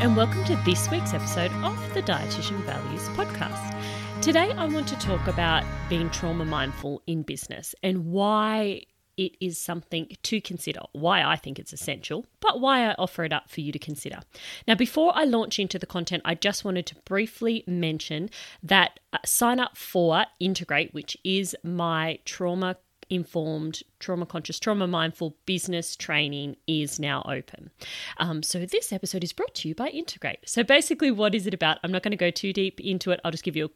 And welcome to this week's episode of the Dietitian Values Podcast. Today, I want to talk about being trauma mindful in business and why it is something to consider, why I think it's essential, but why I offer it up for you to consider. Now, before I launch into the content, I just wanted to briefly mention that uh, sign up for Integrate, which is my trauma informed, trauma conscious, trauma mindful business training is now open. Um, so, this episode is brought to you by Integrate. So, basically, what is it about? I'm not going to go too deep into it. I'll just give you a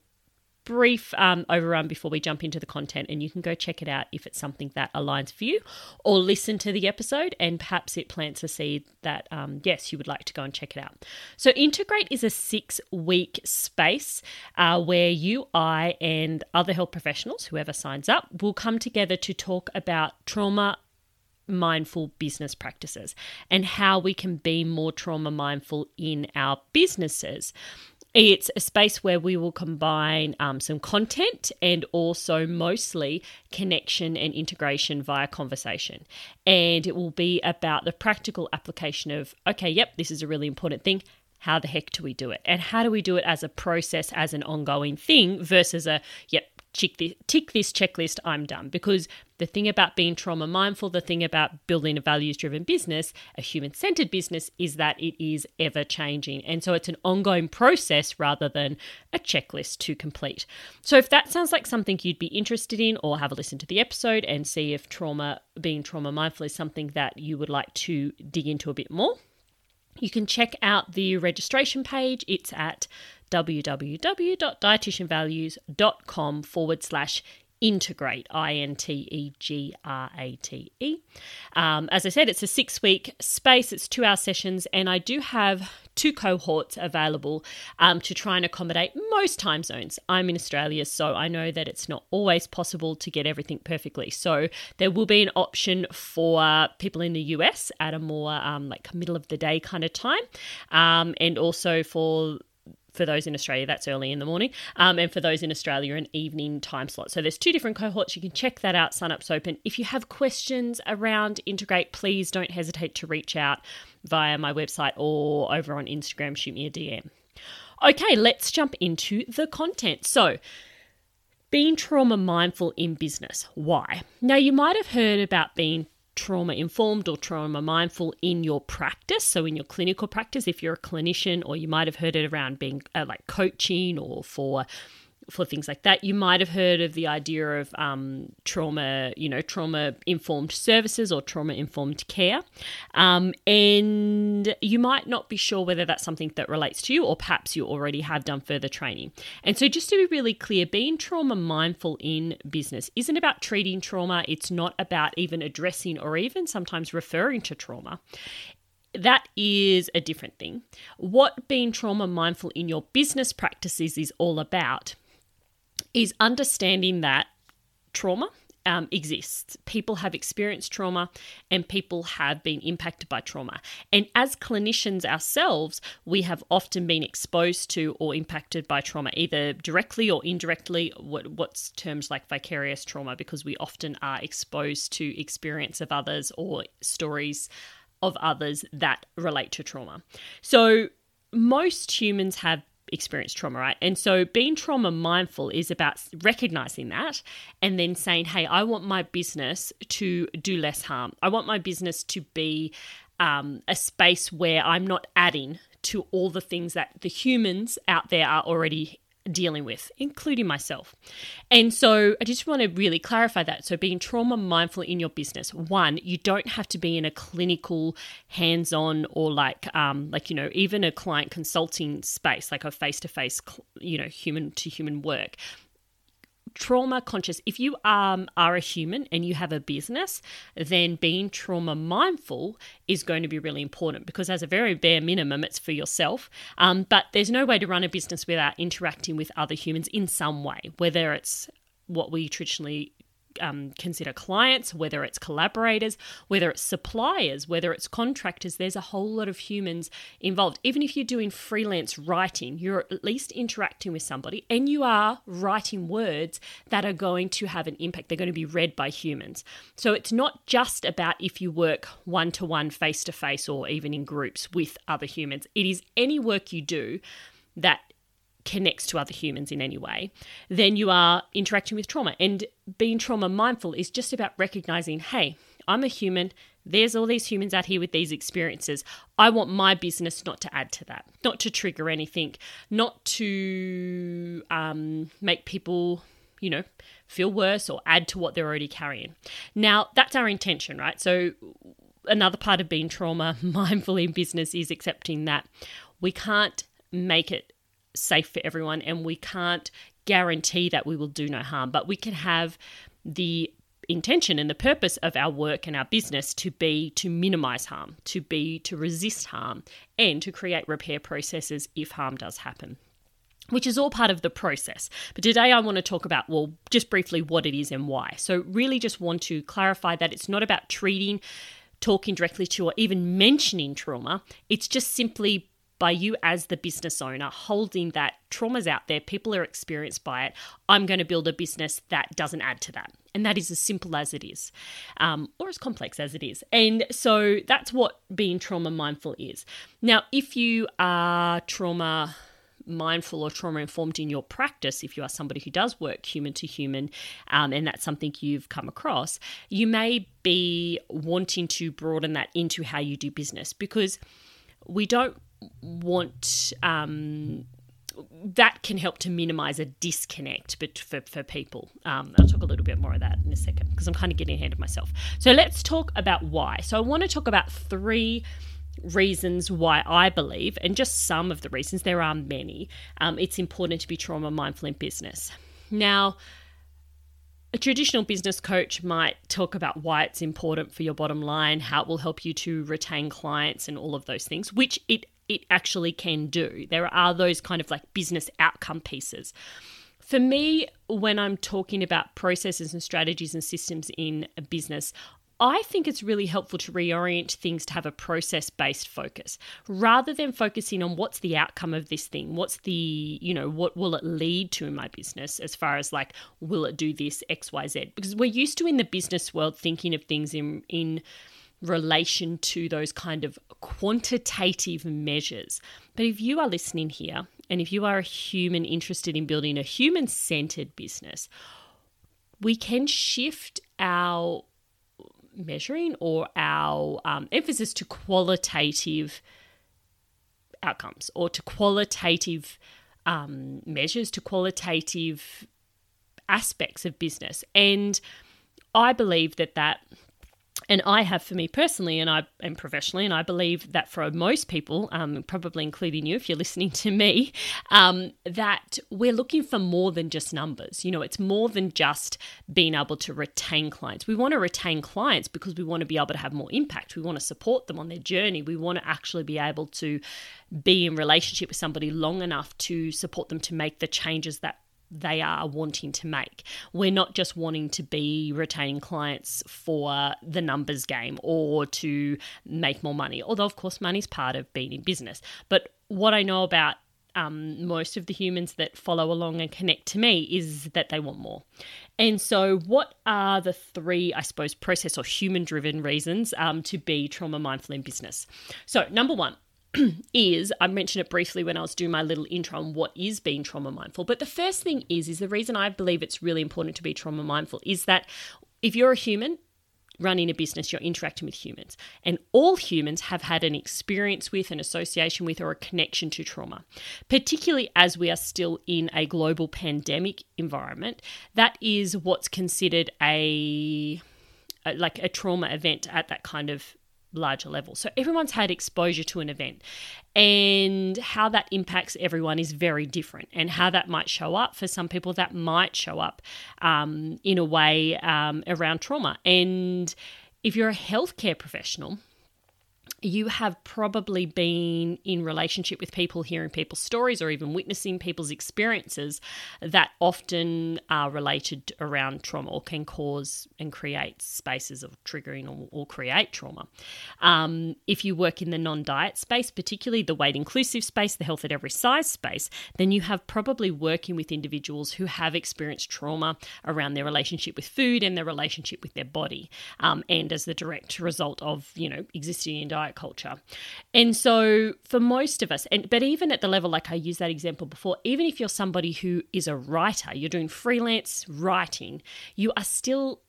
brief um, overrun before we jump into the content, and you can go check it out if it's something that aligns for you, or listen to the episode and perhaps it plants a seed that, um, yes, you would like to go and check it out. So, Integrate is a six week space uh, where you, I, and other health professionals, whoever signs up, will come together to talk about trauma mindful business practices and how we can be more trauma mindful in our businesses. It's a space where we will combine um, some content and also mostly connection and integration via conversation. And it will be about the practical application of, okay, yep, this is a really important thing. How the heck do we do it? And how do we do it as a process, as an ongoing thing versus a, yep, tick this, tick this checklist, I'm done. Because the thing about being trauma mindful, the thing about building a values driven business, a human centered business, is that it is ever changing. And so it's an ongoing process rather than a checklist to complete. So if that sounds like something you'd be interested in, or have a listen to the episode and see if trauma, being trauma mindful, is something that you would like to dig into a bit more. You can check out the registration page. It's at www.dietitianvalues.com forward slash integrate i n t e g r a t e. Um, as I said, it's a six week space. It's two hour sessions, and I do have two cohorts available um, to try and accommodate most time zones. I'm in Australia, so I know that it's not always possible to get everything perfectly. So there will be an option for people in the US at a more um, like middle of the day kind of time, um, and also for for those in Australia, that's early in the morning. Um, and for those in Australia, an evening time slot. So there's two different cohorts. You can check that out. Sign open. If you have questions around Integrate, please don't hesitate to reach out via my website or over on Instagram. Shoot me a DM. Okay, let's jump into the content. So, being trauma mindful in business. Why? Now, you might have heard about being trauma informed or trauma mindful in your practice. So, in your clinical practice, if you're a clinician, or you might have heard it around being uh, like coaching or for for things like that. You might have heard of the idea of um, trauma, you know, trauma informed services or trauma informed care. Um, and you might not be sure whether that's something that relates to you, or perhaps you already have done further training. And so, just to be really clear, being trauma mindful in business isn't about treating trauma, it's not about even addressing or even sometimes referring to trauma that is a different thing. What being trauma mindful in your business practices is all about is understanding that trauma um, exists. People have experienced trauma and people have been impacted by trauma. And as clinicians ourselves, we have often been exposed to or impacted by trauma, either directly or indirectly, what, what's terms like vicarious trauma, because we often are exposed to experience of others or stories of others that relate to trauma. So most humans have experienced trauma, right? And so being trauma mindful is about recognizing that and then saying, hey, I want my business to do less harm. I want my business to be um, a space where I'm not adding to all the things that the humans out there are already dealing with, including myself. And so I just want to really clarify that. So, being trauma mindful in your business, one, you don't have to be in a clinical, hands on, or like, um, like, you know, even a client consulting space, like a face to face, you know, human to human work trauma conscious. If you um, are a human and you have a business, then being trauma mindful is going to be really important because, as a very bare minimum, it's for yourself. Um, but there's no way to run a business without interacting with other humans in some way, whether it's what we traditionally um, consider clients, whether it's collaborators, whether it's suppliers, whether it's contractors. There's a whole lot of humans involved. Even if you're doing freelance writing, you're at least interacting with somebody and you are writing words that are going to have an impact. They're going to be read by humans. So it's not just about if you work one to one, face to face, or even in groups with other humans. It is any work you do that connects to other humans in any way, then you are interacting with trauma. And being trauma mindful is just about recognizing hey, I'm a human. There's all these humans out here with these experiences. I want my business not to add to that, not to trigger anything, not to um, make people, you know, feel worse or add to what they're already carrying. Now, that's our intention, right? So, another part of being trauma mindful in business is accepting that we can't make it safe for everyone and we can't guarantee that we will do no harm, but we can have the intention and the purpose of our work and our business to be to minimize harm, to be to resist harm, and to create repair processes if harm does happen. Which is all part of the process. But today I want to talk about, well, just briefly what it is and why. So, really just want to clarify that it's not about treating, talking directly to, or even mentioning trauma. It's just simply by you as the business owner holding that trauma's out there, people are experienced by it. I'm going to build a business that doesn't add to that. And that is as simple as it is, um, or as complex as it is. And so that's what being trauma mindful is. Now, if you are trauma mindful or trauma informed in your practice, if you are somebody who does work human to human, um, and that's something you've come across, you may be wanting to broaden that into how you do business because we don't want um, that can help to minimize a disconnect but for, for people. Um, I'll talk a little bit more of that in a second because I'm kind of getting ahead of myself. So let's talk about why. So I want to talk about three reasons why I believe, and just some of the reasons, there are many, um, it's important to be trauma mindful in business. Now, a traditional business coach might talk about why it's important for your bottom line, how it will help you to retain clients, and all of those things, which it it actually can do. There are those kind of like business outcome pieces. For me, when I'm talking about processes and strategies and systems in a business, I think it's really helpful to reorient things to have a process based focus rather than focusing on what's the outcome of this thing. What's the, you know, what will it lead to in my business as far as like, will it do this XYZ? Because we're used to in the business world thinking of things in, in, relation to those kind of quantitative measures. But if you are listening here and if you are a human interested in building a human centered business, we can shift our measuring or our um, emphasis to qualitative outcomes or to qualitative um, measures, to qualitative aspects of business. And I believe that that and I have for me personally, and I and professionally, and I believe that for most people, um, probably including you, if you're listening to me, um, that we're looking for more than just numbers. You know, it's more than just being able to retain clients. We want to retain clients because we want to be able to have more impact. We want to support them on their journey. We want to actually be able to be in relationship with somebody long enough to support them to make the changes that they are wanting to make. We're not just wanting to be retaining clients for the numbers game or to make more money, although, of course, money's part of being in business. But what I know about um, most of the humans that follow along and connect to me is that they want more. And so, what are the three, I suppose, process or human driven reasons um, to be trauma mindful in business? So, number one, is I mentioned it briefly when I was doing my little intro on what is being trauma mindful. But the first thing is is the reason I believe it's really important to be trauma mindful is that if you're a human running a business, you're interacting with humans. And all humans have had an experience with, an association with, or a connection to trauma. Particularly as we are still in a global pandemic environment, that is what's considered a, like a trauma event at that kind of larger level. So everyone's had exposure to an event, and how that impacts everyone is very different. And how that might show up for some people, that might show up um, in a way um, around trauma. And if you're a healthcare professional, you have probably been in relationship with people, hearing people's stories, or even witnessing people's experiences that often are related around trauma or can cause and create spaces of triggering or, or create trauma. Um, if you work in the non diet space, particularly the weight inclusive space, the health at every size space, then you have probably working with individuals who have experienced trauma around their relationship with food and their relationship with their body, um, and as the direct result of you know existing in diet culture. And so for most of us, and but even at the level like I used that example before, even if you're somebody who is a writer, you're doing freelance writing, you are still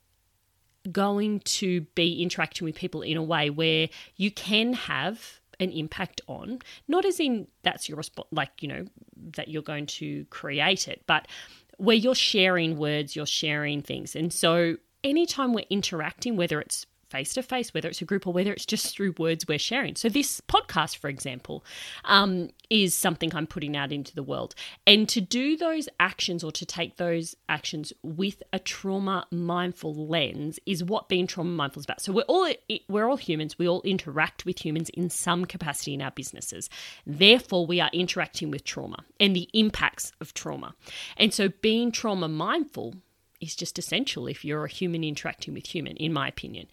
going to be interacting with people in a way where you can have an impact on not as in that's your response like you know that you're going to create it but where you're sharing words you're sharing things and so anytime we're interacting whether it's face to face, whether it's a group or whether it's just through words we're sharing. So, this podcast, for example, um, is something I'm putting out into the world. And to do those actions or to take those actions with a trauma mindful lens is what being trauma mindful is about. So, we're all, we're all humans, we all interact with humans in some capacity in our businesses. Therefore, we are interacting with trauma and the impacts of trauma. And so, being trauma mindful is just essential if you're a human interacting with human, in my opinion.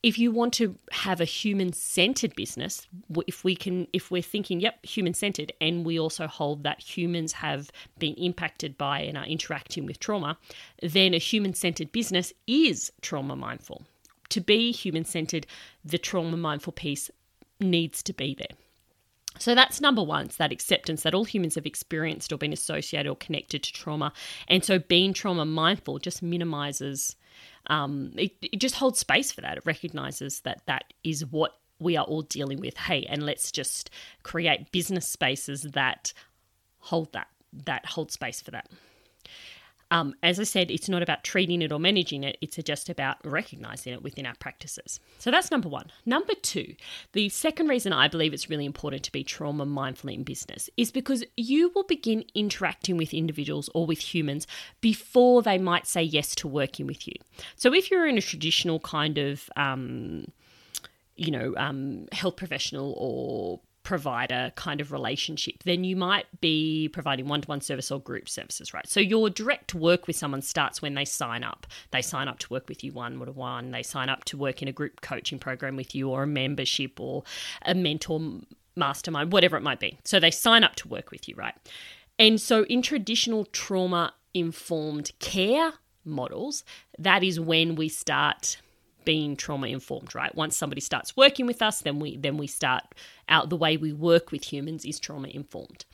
If you want to have a human centered business, if we can, if we're thinking, yep, human centered, and we also hold that humans have been impacted by and are interacting with trauma, then a human centered business is trauma mindful. To be human centered, the trauma mindful piece needs to be there. So that's number one, it's that acceptance that all humans have experienced or been associated or connected to trauma. And so being trauma mindful just minimizes, um, it, it just holds space for that. It recognizes that that is what we are all dealing with. Hey, and let's just create business spaces that hold that, that hold space for that. Um, as I said, it's not about treating it or managing it, it's just about recognizing it within our practices. So that's number one. Number two, the second reason I believe it's really important to be trauma mindful in business is because you will begin interacting with individuals or with humans before they might say yes to working with you. So if you're in a traditional kind of um, you know, um, health professional or provider kind of relationship, then you might be providing one to one service or group services, right? So your direct work with someone starts when they sign up. They sign up to work with you one to one, they sign up to work in a group coaching program with you or a membership or a mentor mastermind, whatever it might be. So they sign up to work with you, right? And so in traditional trauma informed care models, that is when we start being trauma informed, right? Once somebody starts working with us, then we then we start out the way we work with humans is trauma informed.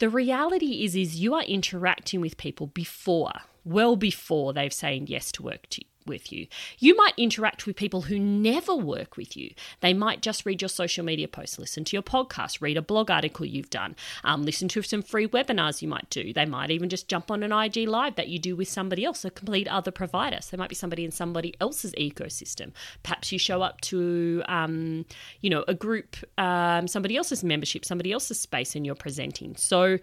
The reality is is you are interacting with people before, well before they've saying yes to work to, with you. You might interact with people who never work with you. They might just read your social media posts, listen to your podcast, read a blog article you've done, um, listen to some free webinars you might do. They might even just jump on an IG live that you do with somebody else, a complete other provider. So there might be somebody in somebody else's ecosystem. Perhaps you show up to, um, you know, a group, um, somebody else's membership, somebody else's space, and you're presenting. So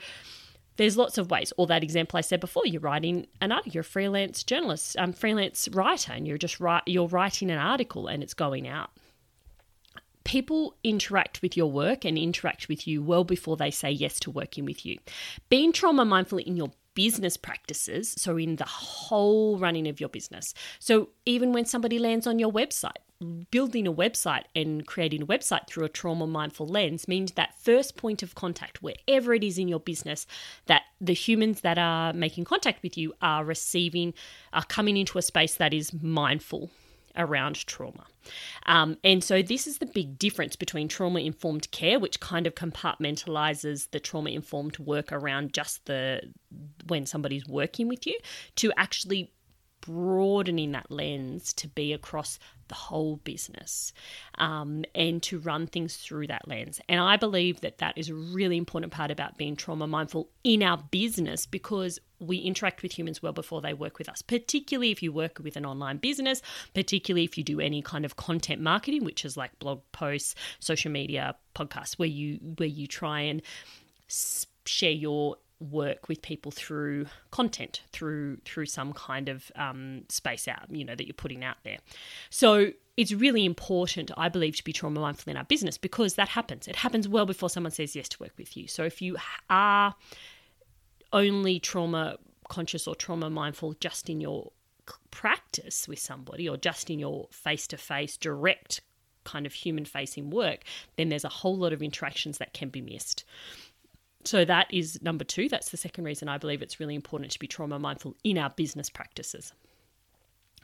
there's lots of ways. Or that example I said before, you're writing an article, you're a freelance journalist, um, freelance writer, and you're just write, you're writing an article and it's going out. People interact with your work and interact with you well before they say yes to working with you. Being trauma mindful in your business practices, so in the whole running of your business. So even when somebody lands on your website, building a website and creating a website through a trauma mindful lens means that first point of contact, wherever it is in your business, that the humans that are making contact with you are receiving, are coming into a space that is mindful around trauma. Um, and so, this is the big difference between trauma informed care, which kind of compartmentalizes the trauma informed work around just the when somebody's working with you, to actually broadening that lens to be across the whole business um, and to run things through that lens. And I believe that that is a really important part about being trauma mindful in our business because we interact with humans well before they work with us, particularly if you work with an online business, particularly if you do any kind of content marketing, which is like blog posts, social media, podcasts, where you where you try and share your work with people through content through through some kind of um, space out you know that you're putting out there. So it's really important i believe to be trauma mindful in our business because that happens. It happens well before someone says yes to work with you. So if you are only trauma conscious or trauma mindful just in your practice with somebody or just in your face to face direct kind of human facing work, then there's a whole lot of interactions that can be missed. So that is number two. That's the second reason I believe it's really important to be trauma mindful in our business practices.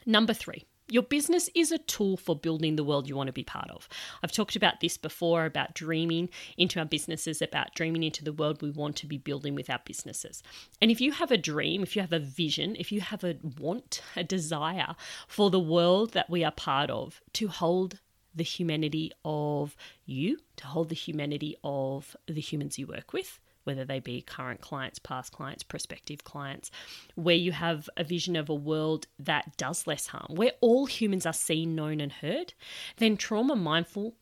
Number three, your business is a tool for building the world you want to be part of. I've talked about this before about dreaming into our businesses, about dreaming into the world we want to be building with our businesses. And if you have a dream, if you have a vision, if you have a want, a desire for the world that we are part of to hold the humanity of you, to hold the humanity of the humans you work with, whether they be current clients, past clients, prospective clients, where you have a vision of a world that does less harm, where all humans are seen, known, and heard, then trauma mindful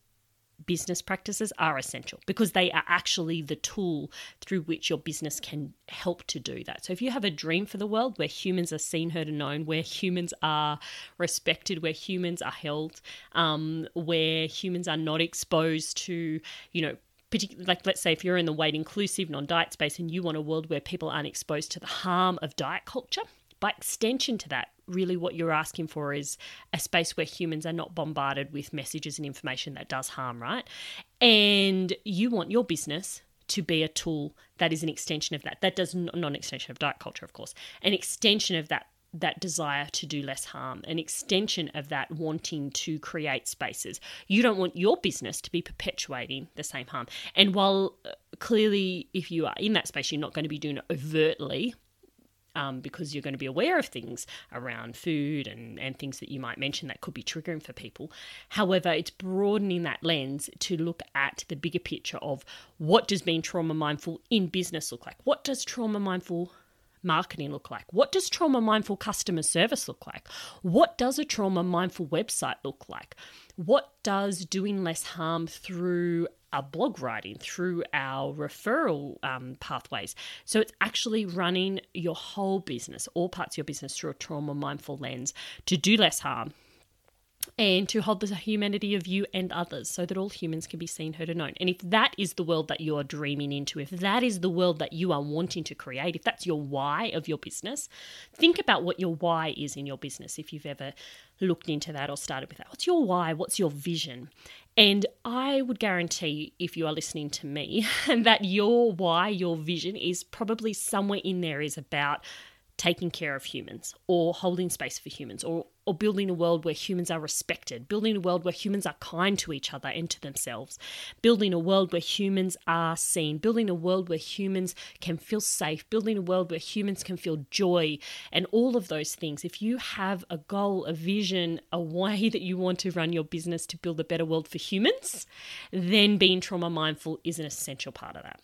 business practices are essential because they are actually the tool through which your business can help to do that. So, if you have a dream for the world where humans are seen, heard, and known, where humans are respected, where humans are held, um, where humans are not exposed to, you know, particularly like let's say if you're in the weight inclusive non-diet space and you want a world where people aren't exposed to the harm of diet culture by extension to that really what you're asking for is a space where humans are not bombarded with messages and information that does harm right? And you want your business to be a tool that is an extension of that. That does not an extension of diet culture of course an extension of that that desire to do less harm, an extension of that wanting to create spaces. You don't want your business to be perpetuating the same harm. And while uh, clearly, if you are in that space, you're not going to be doing it overtly. Um, because you're going to be aware of things around food and, and things that you might mention that could be triggering for people. However, it's broadening that lens to look at the bigger picture of what does being trauma mindful in business look like? What does trauma mindful marketing look like? What does trauma mindful customer service look like? What does a trauma mindful website look like? What does doing less harm through our blog writing, through our referral um, pathways? So it's actually running your whole business, all parts of your business through a trauma mindful lens to do less harm and to hold the humanity of you and others so that all humans can be seen, heard, and known. And if that is the world that you are dreaming into, if that is the world that you are wanting to create, if that's your why of your business, think about what your why is in your business if you've ever looked into that or started with that. What's your why? What's your vision? And I would guarantee, if you are listening to me, that your why, your vision is probably somewhere in there is about taking care of humans or holding space for humans or, or building a world where humans are respected, building a world where humans are kind to each other and to themselves, building a world where humans are seen, building a world where humans can feel safe, building a world where humans can feel joy, and all of those things. If you have a goal, a vision, a way that you want to run your business to build a better world for humans, then being trauma mindful is an essential part of that.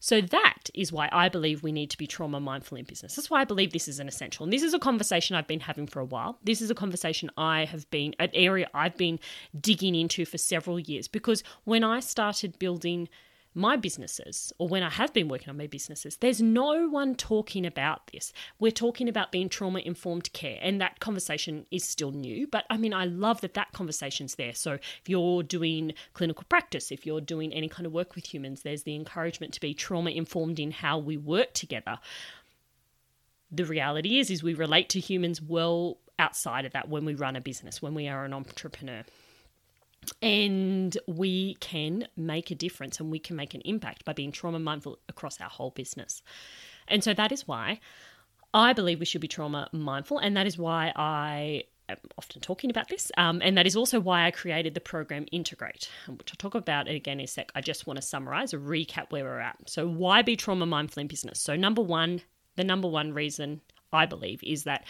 So that is why I believe we need to be trauma mindful in business. That's why I believe this is an essential. And this is a conversation I've been having for a while. This is a conversation I have been an area I've been digging into for several years because when I started building my businesses, or when I have been working on my businesses, there's no one talking about this. We're talking about being trauma informed care, and that conversation is still new. But I mean, I love that that conversation's there. So if you're doing clinical practice, if you're doing any kind of work with humans, there's the encouragement to be trauma informed in how we work together. The reality is, is we relate to humans well outside of that when we run a business, when we are an entrepreneur and we can make a difference and we can make an impact by being trauma mindful across our whole business. And so that is why I believe we should be trauma mindful, and that is why I am often talking about this. Um, and that is also why I created the program Integrate, which I'll talk about again in a sec. I just want to summarize, a recap where we're at. So, why be trauma mindful in business? So, number one, the number one reason I believe is that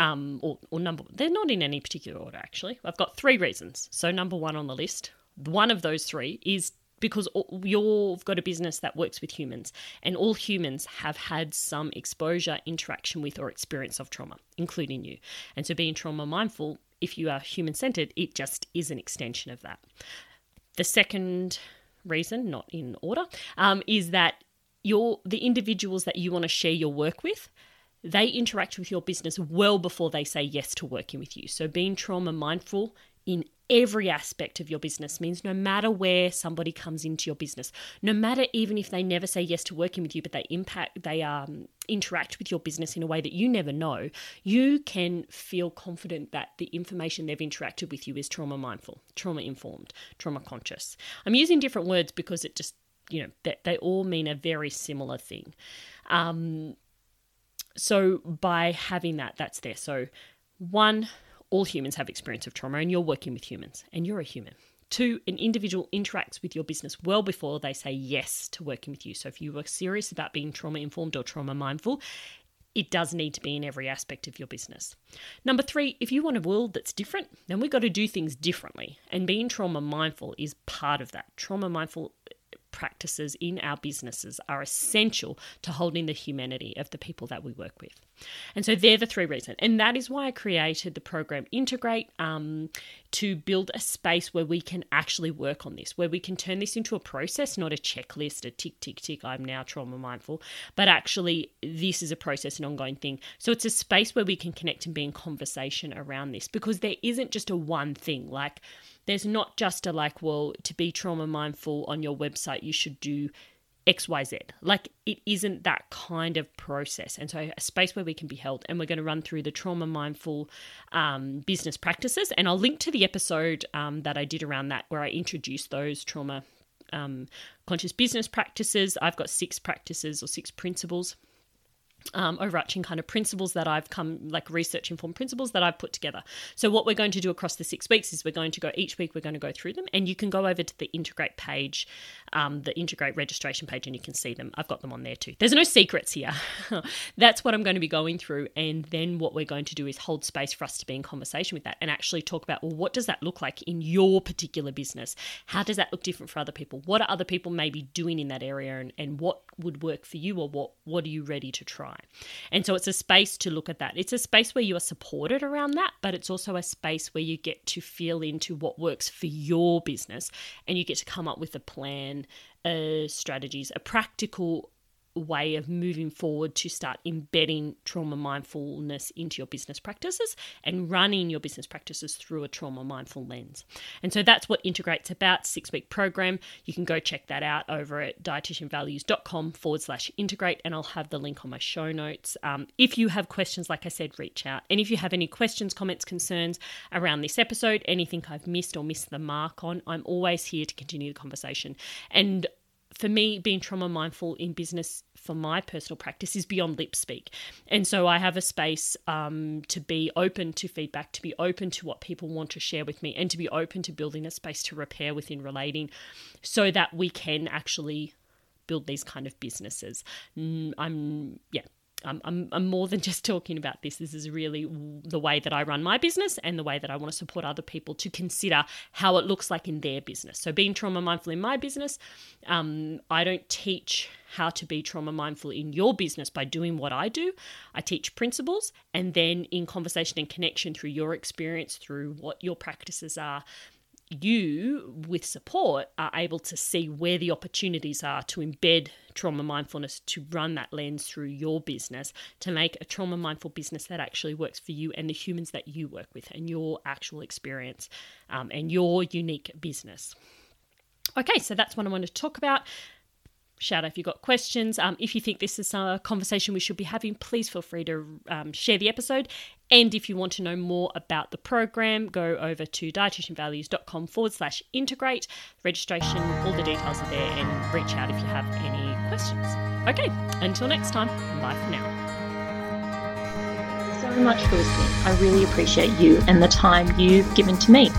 um, or, or number they're not in any particular order actually. I've got three reasons. So number one on the list, one of those three is because you've got a business that works with humans, and all humans have had some exposure, interaction with, or experience of trauma, including you. And so, being trauma mindful, if you are human centered, it just is an extension of that. The second reason, not in order, um, is that your the individuals that you want to share your work with they interact with your business well before they say yes to working with you. So, being trauma mindful in every aspect of your business means no matter where somebody comes into your business, no matter even if they never say yes to working with you, but they impact, they um, interact with your business in a way that you never know, you can feel confident that the information they've interacted with you is trauma mindful, trauma informed, trauma conscious. I'm using different words because it just, you know, they, all mean a very similar thing. Um, so by having that, that's there. So one, all humans have experience of trauma and you're working with humans and you're a human. Two, an individual interacts with your business well before they say yes to working with you. So if you are serious about being trauma informed or trauma mindful, it does need to be in every aspect of your business. Number three, if you want a world that's different, then we've got to do things differently. And being trauma mindful is part of that. Trauma mindful practices in our businesses are essential to holding the humanity of the people that we work with. And so they're the three reasons. And that is why I created the program Integrate um, to build a space where we can actually work on this, where we can turn this into a process, not a checklist, a tick, tick, tick, I'm now trauma mindful, but actually this is a process, an ongoing thing. So it's a space where we can connect and be in conversation around this because there isn't just a one thing. Like, there's not just a like, well, to be trauma mindful on your website, you should do XYZ. Like it isn't that kind of process. And so a space where we can be held. And we're going to run through the trauma mindful um, business practices. And I'll link to the episode um, that I did around that where I introduced those trauma um, conscious business practices. I've got six practices or six principles um, overarching kind of principles that I've come, like research informed principles that I've put together. So, what we're going to do across the six weeks is we're going to go each week, we're going to go through them, and you can go over to the Integrate page, um, the Integrate registration page, and you can see them. I've got them on there too. There's no secrets here. That's what I'm going to be going through. And then what we're going to do is hold space for us to be in conversation with that and actually talk about, well, what does that look like in your particular business? How does that look different for other people? What are other people maybe doing in that area, and, and what would work for you, or what, what are you ready to try? And so it's a space to look at that. It's a space where you are supported around that, but it's also a space where you get to feel into what works for your business and you get to come up with a plan, uh, strategies, a practical way of moving forward to start embedding trauma mindfulness into your business practices and running your business practices through a trauma mindful lens. And so that's what Integrate's about, six week program. You can go check that out over at dietitianvalues.com forward slash integrate, and I'll have the link on my show notes. Um, if you have questions, like I said, reach out. And if you have any questions, comments, concerns around this episode, anything I've missed or missed the mark on, I'm always here to continue the conversation. And for me, being trauma mindful in business for my personal practice is beyond lip speak. And so I have a space um, to be open to feedback, to be open to what people want to share with me, and to be open to building a space to repair within relating so that we can actually build these kind of businesses. I'm, yeah, I'm, I'm, I'm more than just talking about this. This is really the way that I run my business and the way that I want to support other people to consider how it looks like in their business. So, being trauma mindful in my business, um, I don't teach how to be trauma mindful in your business by doing what I do. I teach principles, and then in conversation and connection through your experience, through what your practices are, you, with support, are able to see where the opportunities are to embed trauma mindfulness to run that lens through your business to make a trauma mindful business that actually works for you and the humans that you work with and your actual experience um, and your unique business. Okay, so that's what I want to talk about shout out if you've got questions. Um, if you think this is a conversation we should be having, please feel free to um, share the episode. And if you want to know more about the program, go over to dietitianvalues.com forward slash integrate. Registration, all the details are there, and reach out if you have any questions. Okay, until next time, bye for now. Thank you so much for listening. I really appreciate you and the time you've given to me.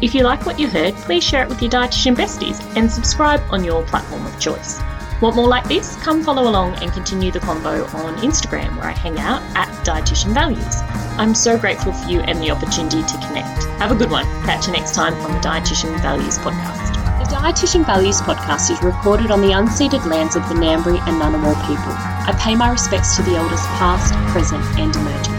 If you like what you heard, please share it with your dietitian besties and subscribe on your platform of choice. Want more like this? Come follow along and continue the convo on Instagram where I hang out at Dietitian Values. I'm so grateful for you and the opportunity to connect. Have a good one. Catch you next time on the Dietitian Values Podcast. The Dietitian Values Podcast is recorded on the unceded lands of the Ngambri and Ngunnawal people. I pay my respects to the elders past, present, and emerging.